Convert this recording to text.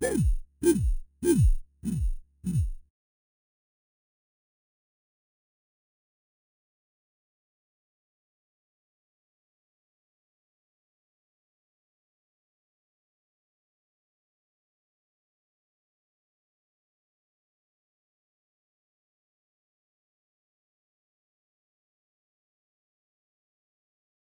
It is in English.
Boom.